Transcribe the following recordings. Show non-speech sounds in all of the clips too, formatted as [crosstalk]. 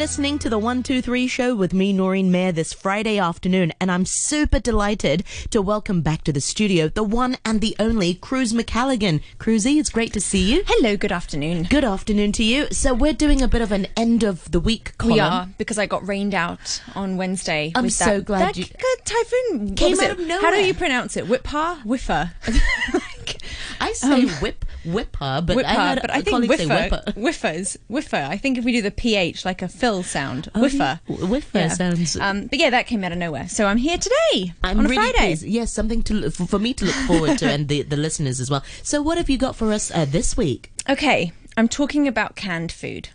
listening to the 123 show with me, Noreen Mayer, this Friday afternoon, and I'm super delighted to welcome back to the studio the one and the only Cruz Macalligan. Cruzy, it's great to see you. Hello, good afternoon. Good afternoon to you. So, we're doing a bit of an end of the week column. We are because I got rained out on Wednesday. I'm with so that, glad that you- typhoon Came out it? of How do you pronounce it? Whippa, whiffer, [laughs] [laughs] I say whip, whipper, but I whipper. heard But I think whiffer, whipper. whiffers, whiffer. I think if we do the ph like a fill sound, whiffer. yeah. Whiffer sounds- Um, but yeah, that came out of nowhere. So I'm here today I'm on a really Friday. pleased. Yes, something to for, for me to look forward to, and the, the listeners as well. So, what have you got for us uh, this week? Okay, I'm talking about canned food.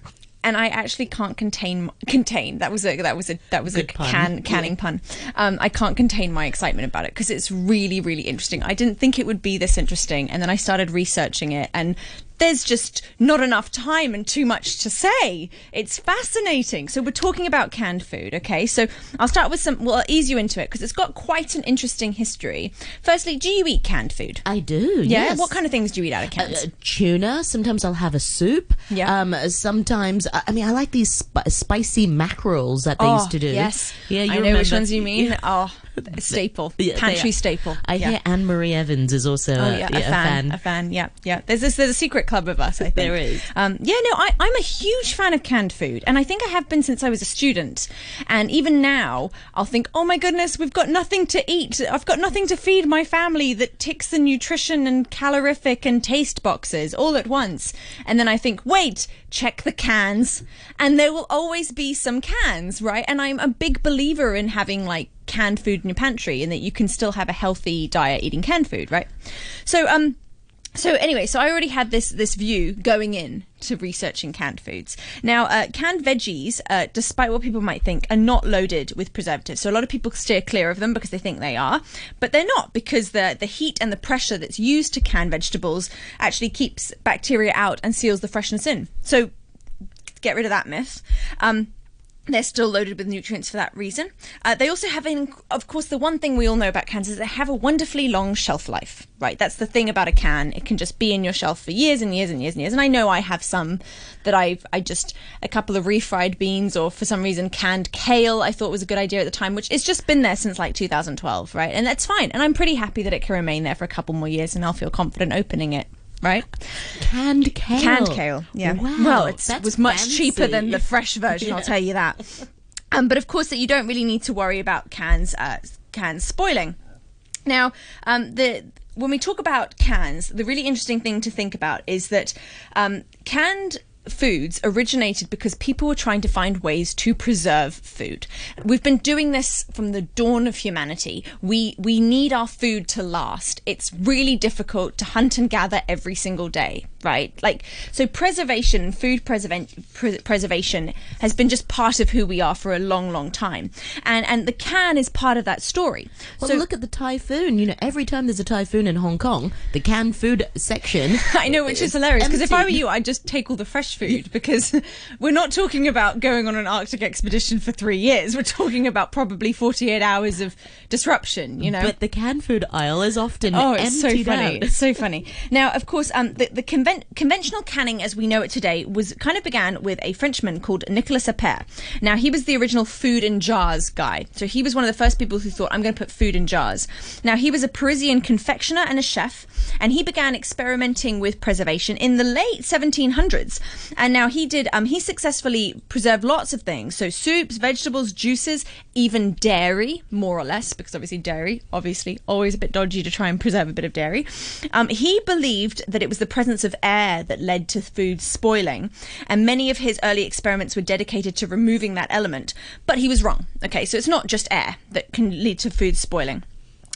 And I actually can't contain contain. That was a that was a that was Good a pun. can canning pun. Um, I can't contain my excitement about it because it's really really interesting. I didn't think it would be this interesting, and then I started researching it, and there's just not enough time and too much to say. It's fascinating. So we're talking about canned food, okay? So I'll start with some. Well, I'll ease you into it because it's got quite an interesting history. Firstly, do you eat canned food? I do. Yeah. Yes. What kind of things do you eat out of cans? Uh, tuna. Sometimes I'll have a soup. Yeah. Um. Sometimes I mean I like these sp- spicy mackerels that they used to do. Oh, Yes. Yeah. You I know which remember? ones you mean. Yeah. Oh, staple. Yeah, Pantry staple. I yeah. hear Anne Marie Evans is also Oh uh, yeah, yeah, a, fan, a fan, yeah, yeah. There's this, there's a secret club of us. I think There is. Um, yeah, no, I, I'm a huge fan of canned food, and I think I have been since I was a student. And even now, I'll think, oh my goodness, we've got nothing to eat. I've got nothing to feed my family that ticks the nutrition and calorific and taste boxes all at once. And then I think, wait, check the cans, and there will always be some cans, right? And I'm a big believer in having like canned food in your pantry, and that you can still have a healthy diet eating canned food, right? So, um. So anyway, so I already had this this view going in to researching canned foods. Now, uh, canned veggies, uh, despite what people might think, are not loaded with preservatives. So a lot of people steer clear of them because they think they are, but they're not because the the heat and the pressure that's used to can vegetables actually keeps bacteria out and seals the freshness in. So get rid of that myth. Um, they're still loaded with nutrients for that reason. Uh, they also have, in, of course, the one thing we all know about cans is they have a wonderfully long shelf life, right? That's the thing about a can. It can just be in your shelf for years and years and years and years. And I know I have some that I've, I just, a couple of refried beans or for some reason canned kale I thought was a good idea at the time, which it's just been there since like 2012, right? And that's fine. And I'm pretty happy that it can remain there for a couple more years and I'll feel confident opening it. Right, Canned kale. canned kale. Yeah. Wow. Well, it was much fancy. cheaper than the fresh [laughs] version. I'll tell you that. Um, but of course, that you don't really need to worry about cans uh, cans spoiling. Now, um, the when we talk about cans, the really interesting thing to think about is that um, canned foods originated because people were trying to find ways to preserve food. We've been doing this from the dawn of humanity. We we need our food to last. It's really difficult to hunt and gather every single day, right? Like so preservation, food pre- preservation has been just part of who we are for a long long time. And and the can is part of that story. Well, so look at the typhoon. You know, every time there's a typhoon in Hong Kong, the canned food section. [laughs] I know, which is hilarious because if I were you, I'd just take all the fresh food because [laughs] we're not talking about going on an Arctic expedition for three years. We're talking about probably 48 hours of disruption, you know? But the canned food aisle is often Oh, it's so funny! out. It's so funny. Now, of course, um, the, the conven- conventional canning as we know it today was kind of began with a Frenchman called Nicolas Appert. Now, he was the original food in jars guy. So he was one of the first people who thought, "I'm going to put food in jars." Now, he was a Parisian confectioner and a chef, and he began experimenting with preservation in the late 1700s. And now he did. Um, he successfully preserved lots of things. So soups, vegetables, juices, even dairy, more or less, because obviously dairy, obviously, always a bit dodgy to try and preserve a bit of dairy. Um, he believed that it was the presence of air that led to food spoiling, and many of his early experiments were dedicated to removing that element. But he was wrong. Okay, so it's not just air that can lead to food spoiling.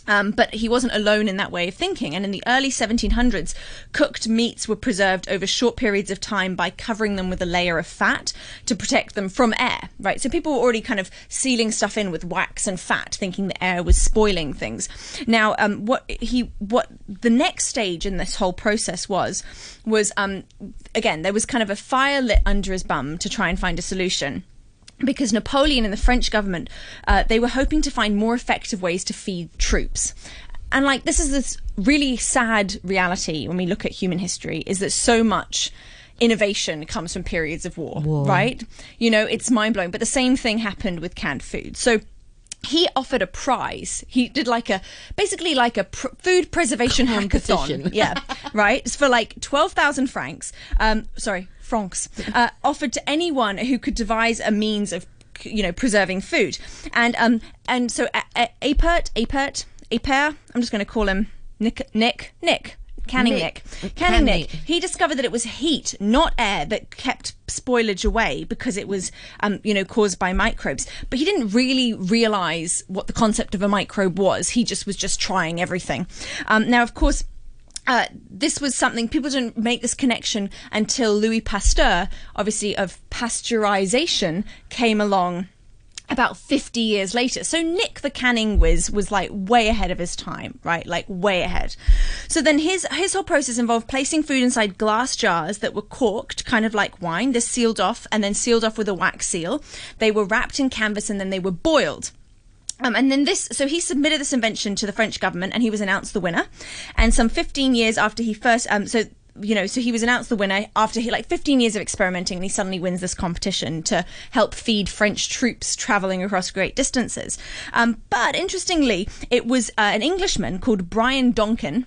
Um, but he wasn't alone in that way of thinking. And in the early 1700s, cooked meats were preserved over short periods of time by covering them with a layer of fat to protect them from air, right? So people were already kind of sealing stuff in with wax and fat, thinking the air was spoiling things. Now, um, what he, what the next stage in this whole process was, was um, again, there was kind of a fire lit under his bum to try and find a solution because Napoleon and the French government, uh, they were hoping to find more effective ways to feed troops. And like this is this really sad reality when we look at human history is that so much innovation comes from periods of war, War. right? You know, it's mind blowing. But the same thing happened with canned food. So he offered a prize. He did like a basically like a pr- food preservation hackathon. Yeah, right. It's for like twelve thousand francs. Um, sorry, francs. Uh, offered to anyone who could devise a means of you know preserving food. And um and so Appert Appert Aper. I'm just going to call him Nick Nick Nick. Canning Nick. Nick. Canning Canning. Nick. He discovered that it was heat, not air, that kept spoilage away because it was, um, you know, caused by microbes. But he didn't really realize what the concept of a microbe was. He just was just trying everything. Um, now, of course. Uh, this was something people didn't make this connection until Louis Pasteur, obviously of pasteurization, came along about 50 years later. So Nick the canning whiz was like way ahead of his time, right? Like way ahead. So then his his whole process involved placing food inside glass jars that were corked, kind of like wine. They're sealed off and then sealed off with a wax seal. They were wrapped in canvas and then they were boiled. Um, and then this, so he submitted this invention to the French government, and he was announced the winner. And some 15 years after he first, um, so you know, so he was announced the winner after he like 15 years of experimenting, and he suddenly wins this competition to help feed French troops traveling across great distances. Um, but interestingly, it was uh, an Englishman called Brian Donkin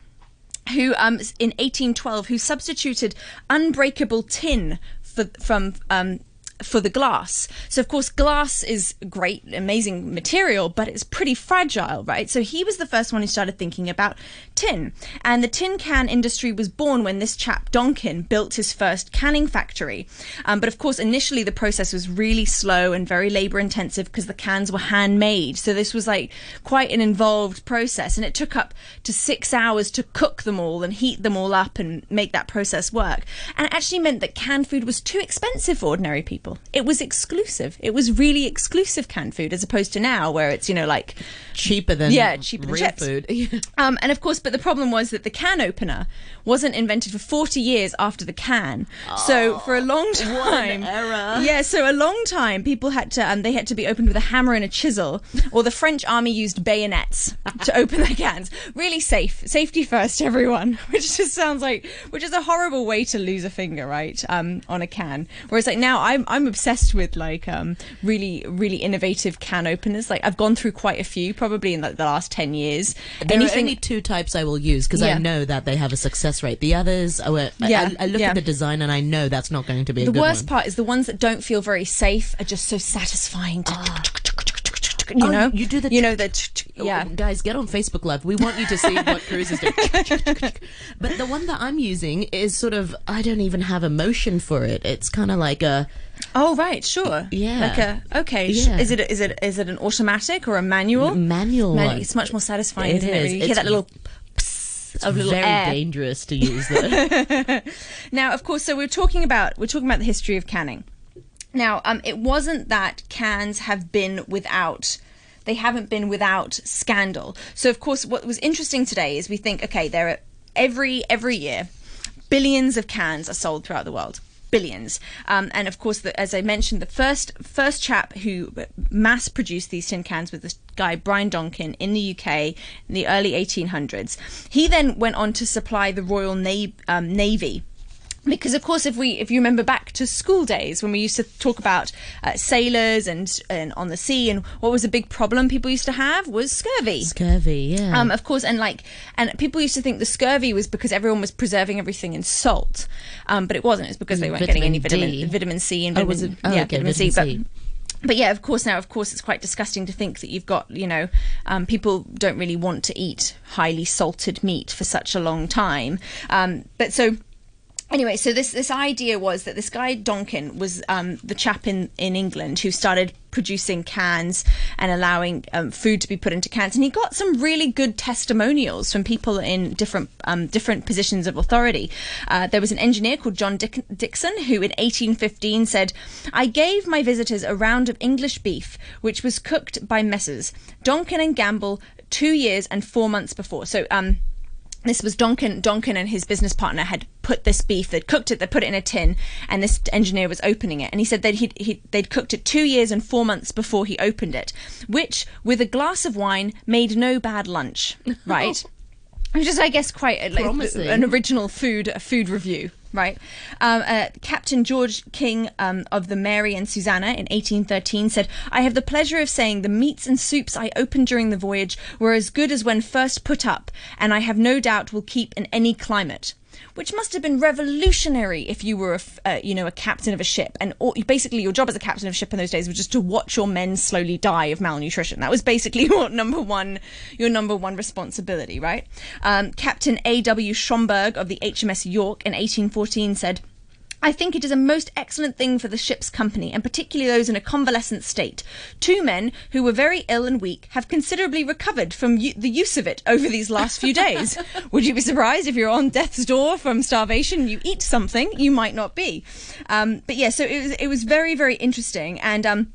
who um in 1812 who substituted unbreakable tin for from um for the glass. So of course glass is great, amazing material, but it's pretty fragile, right? So he was the first one who started thinking about tin. And the tin can industry was born when this chap Donkin built his first canning factory. Um, but of course initially the process was really slow and very labor intensive because the cans were handmade. So this was like quite an involved process and it took up to 6 hours to cook them all and heat them all up and make that process work. And it actually meant that canned food was too expensive for ordinary people. It was exclusive. It was really exclusive canned food as opposed to now where it's, you know, like cheaper than Yeah, cheaper than real chips. food. [laughs] um, and of course, but the problem was that the can opener wasn't invented for 40 years after the can. so for a long time, yeah, so a long time, people had to, um, they had to be opened with a hammer and a chisel, or the French army used bayonets to [laughs] open their cans. Really safe, safety first, everyone. [laughs] Which just sounds like, which is a horrible way to lose a finger, right? Um, on a can. Whereas like now, I'm I'm obsessed with like um really really innovative can openers. Like I've gone through quite a few, probably in like the last 10 years. There are only two types I will use because Yeah. I know that they have a success rate. The others, oh, I, I- Yeah, I, I look yeah. at the design and I know that's not going to be a The worst one. part is the ones that don't feel very safe are just so satisfying to, ah. You Oh, know, you do the you know that. yeah. Oh, guys, get on Facebook Live. We want you to see what Cruz is doing. but the one that I'm using is sort of I don't even have a motion for it. It's kind of like a Oh right, sure. Yeah. Like a okay. Yeah. Is it is it is it an automatic or a manual? manual Manu- one. It's much more satisfying, It isn't it? is. You hear that little It's of very air. dangerous to use though. [laughs] Now, of course, so we're talking about we're talking about the history of canning. Now, um, it wasn't that cans have been without. They haven't been without scandal. So, of course, what was interesting today is we think, okay, there are every every year, billions of cans are sold throughout the world. Billions, um, and of course, the, as I mentioned, the first first chap who mass produced these tin cans was this guy Brian Donkin in the UK in the early 1800s. He then went on to supply the Royal Na- um, Navy because of course if we if you remember back to school days when we used to talk about uh, sailors and and on the sea and what was a big problem people used to have was scurvy Scurvy, yeah. um, of course, and like, and people used to think the scurvy was because everyone was preserving everything in salt, um, but it wasn't. It's because they weren't getting any Vitamin vitamin, D. vitamin C and Oh, vitamin, was it- oh, yeah, okay, vitamin, C. vitamin But but yeah, of course now, of course, it's quite disgusting to think that you've got, you know, um, people don't really want to eat highly salted meat for such a long time. Um, but so anyway, so this this idea was that this guy Donkin was um, the chap in in England who started producing cans and allowing um, food to be put into cans, and he got some really good testimonials from people in different um, different positions of authority. Uh, there was an engineer called John Dick- Dixon who, in 1815, said, "I gave my visitors a round of English beef, which was cooked by Messrs. Donkin and Gamble two years and four months before." So. Um, this was Donkin. Donkin and his business partner had put this beef. They'd cooked it. They put it in a tin, and this engineer was opening it. And he said that he'd, he, they'd cooked it two years and four months before he opened it, which, with a glass of wine, made no bad lunch. Right. [laughs] Which is, I guess, quite a, like, an original food a food review. Right? Um, uh, Captain George King um, of the Mary and Susanna in 1813 said, I have the pleasure of saying the meats and soups I opened during the voyage were as good as when first put up, and I have no doubt will keep in any climate which must have been revolutionary if you were a, uh, you know a captain of a ship and or, basically your job as a captain of a ship in those days was just to watch your men slowly die of malnutrition that was basically [laughs] your number one your number one responsibility right um, captain A.W. Schomberg of the HMS York in 1814 said I think it is a most excellent thing for the ship's company, and particularly those in a convalescent state. Two men who were very ill and weak have considerably recovered from u- the use of it over these last few days. [laughs] Would you be surprised if you're on death's door from starvation? You eat something, you might not be. Um, but yeah, so it was it was very very interesting, and um,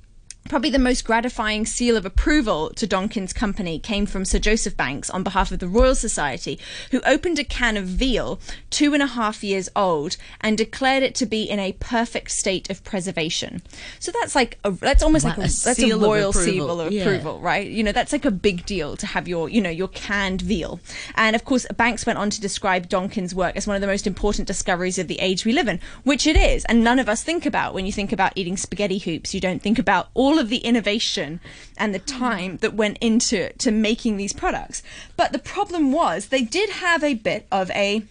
Probably the most gratifying seal of approval to Donkin's company came from Sir Joseph Banks on behalf of the Royal Society, who opened a can of veal two and a half years old and declared it to be in a perfect state of preservation. So that's like a, that's almost Wow, like a, a that's a seal of royal approval. seal of Yeah. approval, right? You know, that's like a big deal to have your you know your canned veal. And of course, Banks went on to describe Donkin's work as one of the most important discoveries of the age we live in, which it is, and none of us think about when you think about eating spaghetti hoops. You don't think about all of the innovation and the time that went into to making these products. But the problem was they did have a bit of a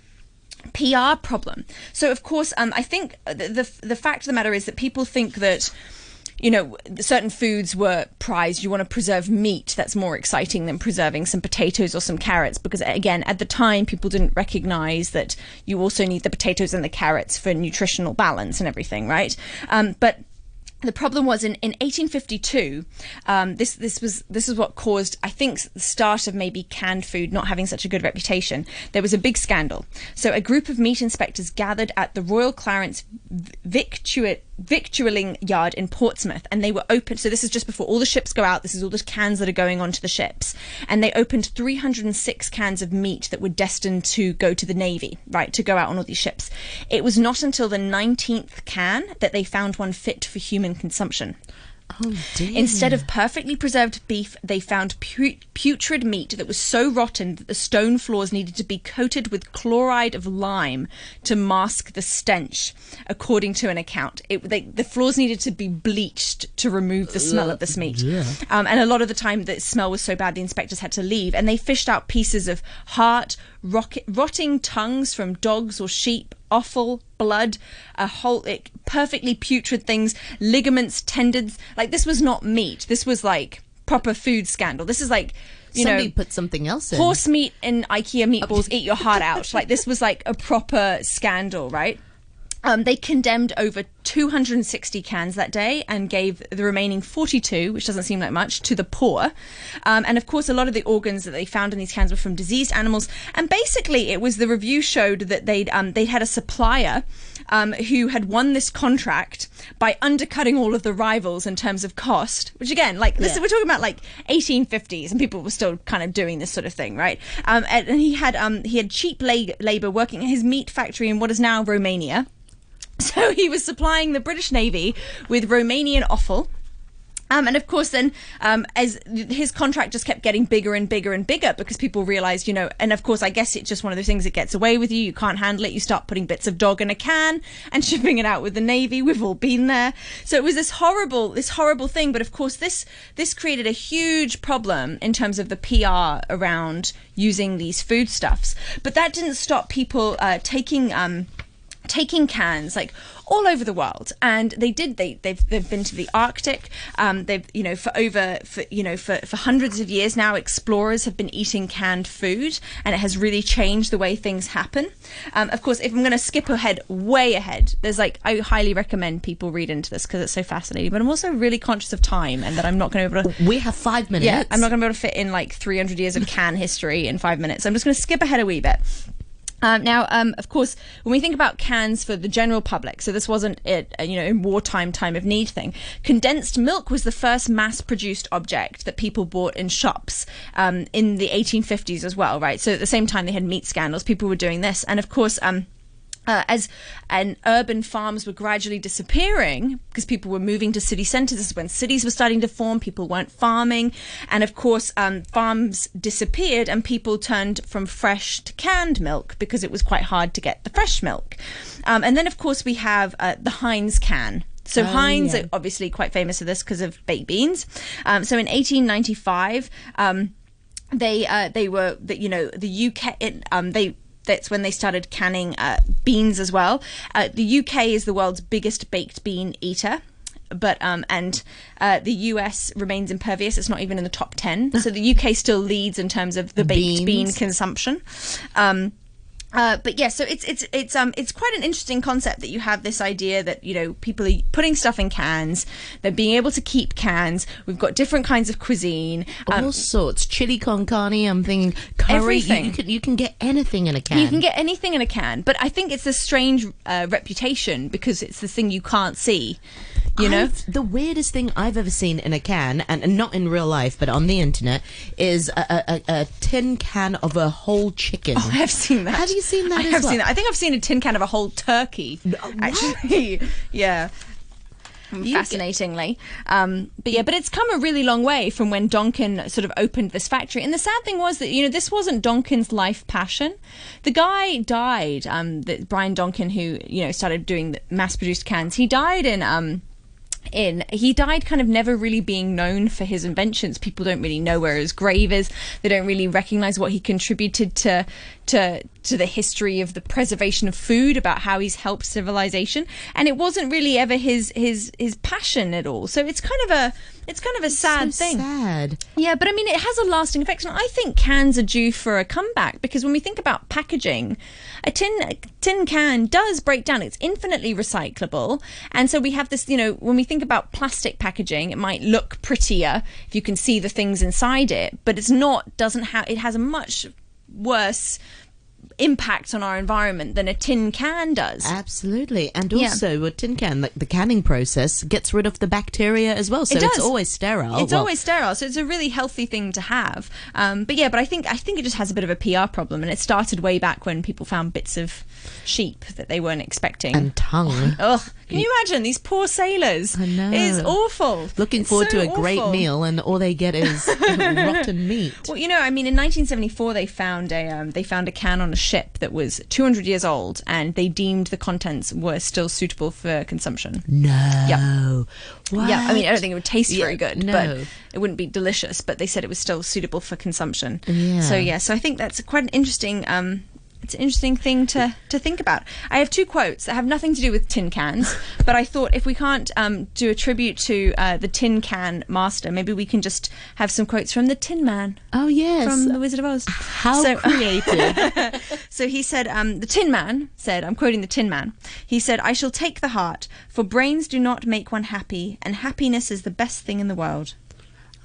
PR problem. So of course, um, I think the, the the fact of the matter is that people think that you know certain foods were prized. You want to preserve meat. That's more exciting than preserving some potatoes or some carrots because again, at the time, people didn't recognize that you also need the potatoes and the carrots for nutritional balance and everything, right? Um, but the problem was in, in 1852 um, this this was this is what caused I think the start of maybe canned food not having such a good reputation. There was a big scandal. So a group of meat inspectors gathered at the Royal Clarence Victu- victualling yard in Portsmouth and they were open so this is just before all the ships go out this is all the cans that are going onto the ships and they opened 306 cans of meat that were destined to go to the navy right to go out on all these ships. It was not until the 19th can that they found one fit for human consumption Oh dear. Instead of perfectly preserved beef, they found pu- putrid meat that was so rotten that the stone floors needed to be coated with chloride of lime to mask the stench, according to an account. It, they, the floors needed to be bleached to remove the smell of this meat. Um, and a lot of the time, the smell was so bad, the inspectors had to leave. And they fished out pieces of heart, rocket, rotting tongues from dogs or sheep, offal, blood, a whole like, perfectly putrid things, ligaments, tendons. Like this was not meat. This was like proper food scandal. This is like you Somebody know put something else in. horse meat and IKEA meatballs eat your heart out. Like this was like a proper scandal, right? Um, they condemned over 260 cans that day and gave the remaining 42, which doesn't seem like much, to the poor. Um, and of course, a lot of the organs that they found in these cans were from diseased animals. And basically, it was the review showed that they'd um, they'd had a supplier um, who had won this contract by undercutting all of the rivals in terms of cost. Which again, like this, Yeah. we're talking about like 1850s, and people were still kind of doing this sort of thing, right? Um, and, he had um, he had cheap la- labor working at his meat factory in what is now Romania. [laughs] So he was supplying the British Navy with Romanian offal. Um, and of course, then um, as his contract just kept getting bigger and bigger and bigger because people realized, you know, and of course, I guess it's just one of those things that gets away with you. You can't handle it. You start putting bits of dog in a can and [laughs] shipping it out with the Navy. We've all been there. So it was this horrible, this horrible thing. But of course, this this created a huge problem in terms of the PR around using these foodstuffs. But that didn't stop people uh, taking. Um, taking cans like all over the world and they did they they've, they've been to the arctic um, they've you know for over for you know for, for hundreds of years now explorers have been eating canned food and it has really changed the way things happen um, of course if i'm going to skip ahead way ahead there's like i highly recommend people read into this because it's so fascinating but i'm also really conscious of time and that i'm not going to be able to we have five minutes. yeah, I'm not going to be able to fit in like 300 years of can history in five minutes. So I'm just going to skip ahead a wee bit. Um, now, um, of course, when we think about cans for the general public, so this wasn't it, uh, you know, in wartime time of need thing. Condensed milk was the first mass-produced object that people bought in shops um, in the 1850s as well, right? So at the same time they had meat scandals, people were doing this, and of course. Um, uh, as and urban farms were gradually disappearing because people were moving to city centres. This is when cities were starting to form. People weren't farming, and of course, um, farms disappeared, and people turned from fresh to canned milk because it was quite hard to get the fresh milk. Um, and then, of course, we have uh, the Heinz can. So Heinz yeah. are obviously quite famous for this because of baked beans. Um, so in 1895. Um, they uh, they were that you know the UK it, um, they that's when they started canning uh, beans as well. Uh, the UK is the world's biggest baked bean eater. But um and uh, the US remains impervious. It's not even in the top ten. So the UK still leads in terms of the baked bean consumption. Um, uh, but yeah, so it's it's it's um it's quite an interesting concept that you have this idea that you know people are putting stuff in cans, they're being able to keep cans. We've got different kinds of cuisine. Um, All sorts. Chili con carne. I'm thinking curry. Everything. You, you can you can get anything in a can. you can get anything in a can, but I think it's a strange uh, reputation because it's the thing you can't see. You know, I've- the weirdest thing I've ever seen in a can, and, and not in real life, but on the internet, is a, a, a, a tin can of a whole chicken. I have seen that. Have you seen that I as have well? seen that. I think I've seen a tin can of a whole turkey. Actually, [laughs] yeah. Fascinatingly, um, but yeah, but it's come a really long way from when Donkin sort of opened this factory. And the sad thing was that you know this wasn't Donkin's life passion. The guy died. Um, that Brian Donkin, who you know started doing the mass-produced cans, he died in um, in. He died kind of never really being known for his inventions. People don't really know where his grave is. They don't really recognize what he contributed to to to the history of the preservation of food about how he's helped civilization. And it wasn't really ever his his his passion at all. So it's kind of a it's kind of a sad so thing Sad. yeah, but I mean, it has a lasting effect, and I think cans are due for a comeback because when we think about packaging, a tin a tin can does break down. It's infinitely recyclable, and so we have this. You know, when we think about plastic packaging, it might look prettier if you can see the things inside it, but it's not. Doesn't have. It has a much worse impact on our environment than a tin can does. Absolutely. And Yeah. also, a tin can, like the canning process, gets rid of the bacteria as well. So It it's always sterile. It's Well, always sterile, so it's a really healthy thing to have. Um, but yeah, but I think I think it just has a bit of a PR problem, and it started way back when people found bits of sheep that they weren't expecting. And tongue. [laughs] Ugh, can you imagine these poor sailors? I know. It's awful. Looking It's forward so to a great meal, and all they get is [laughs] rotten meat. Well, you know, I mean, in 1974, they found a um, they found a can on a ship that was 200 years old, and they deemed the contents were still suitable for consumption. No. What? Yeah, I mean, I don't think it would taste Yeah, very good, no. but it wouldn't be delicious. But they said it was still suitable for consumption. Yeah. So yeah, so I think that's quite an interesting. Um, it's an interesting thing to, to think about. I have two quotes that have nothing to do with tin cans, [laughs] but I thought if we can't um, do a tribute to uh, the tin can master, maybe we can just have some quotes from the Tin Man Oh, yes. from The Wizard of Oz. How So- creative. [laughs] So he said, um, the Tin Man said, I'm quoting the Tin Man. He said, I shall take the heart, for brains do not make one happy, and happiness is the best thing in the world.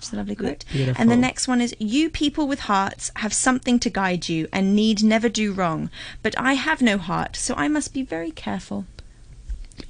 Is a lovely quote. Beautiful. And the next one is, You people with hearts have something to guide you and need never do wrong, but I have no heart, so I must be very careful.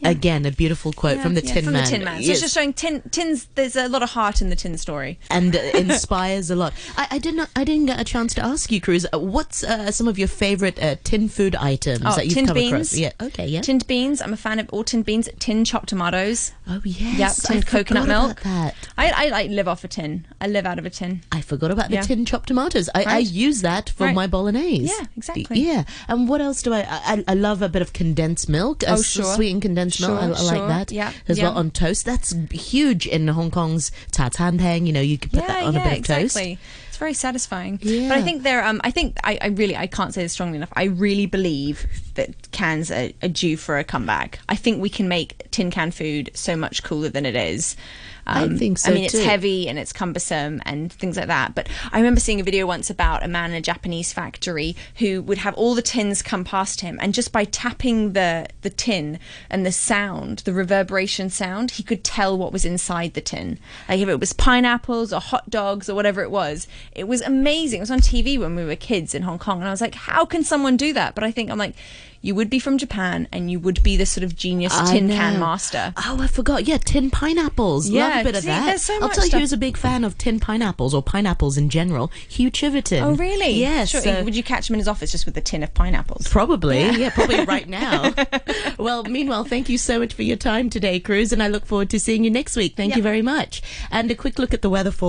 Again, a beautiful quote Yeah, from the yeah, Tin from Man. the Tin Man. So Yes. it's just showing tin, tins. There's a lot of heart in the tin story. and uh, [laughs] inspires a lot. I, I did not. I didn't get a chance to ask you, Cruz. Uh, what's uh, some of your favorite uh, tin food items Oh, that you've tinned come across? beans. Yeah. Okay. Yeah. Tinned beans. I'm a fan of all tinned beans. Tin chopped tomatoes. oh yes. Yep, tinned coconut milk. I, I like live off a tin. I live out of a tin. I forgot about the Yeah. tin chopped tomatoes. I, I use that for Right. my bolognese. Yeah, exactly. Yeah, and what else do I? I, I love a bit of condensed milk. Oh, sure. sweetened condensed I, Sure, I like sure. that Yeah, as well on toast. That's huge in Hong Kong's ta tan tang. You know, you could put that on a bit of exactly. toast. It's very satisfying. Yeah. But I think there. Um, I think I, I really I can't say this strongly enough. I really believe that cans are, are due for a comeback. I think we can make tin can food so much cooler than it is. I um, think so I mean, it's too. heavy and it's cumbersome and things like that. But I remember seeing a video once about a man in a Japanese factory who would have all the tins come past him, and just by tapping the the tin and the sound, the reverberation sound, he could tell what was inside the tin. Like if it was pineapples or hot dogs or whatever it was, it was amazing. It was on TV when we were kids in Hong Kong, and I was like, how can someone do that? But I think I'm like. You would be from Japan and you would be this sort of genius I tin can master. Oh, I forgot. Yeah, tin pineapples. Love Yeah, a bit of that. so I'll tell you who's a big fan of tin pineapples or pineapples in general. Hugh Chiverton. Oh, really? Yes. Sure. so- would you catch him in his office just with a tin of pineapples? Probably, yeah. probably right [laughs] now. well, meanwhile, thank you so much for your time today, Cruz, and I look forward to seeing you next week. Thank you very much. And a quick look at the weather for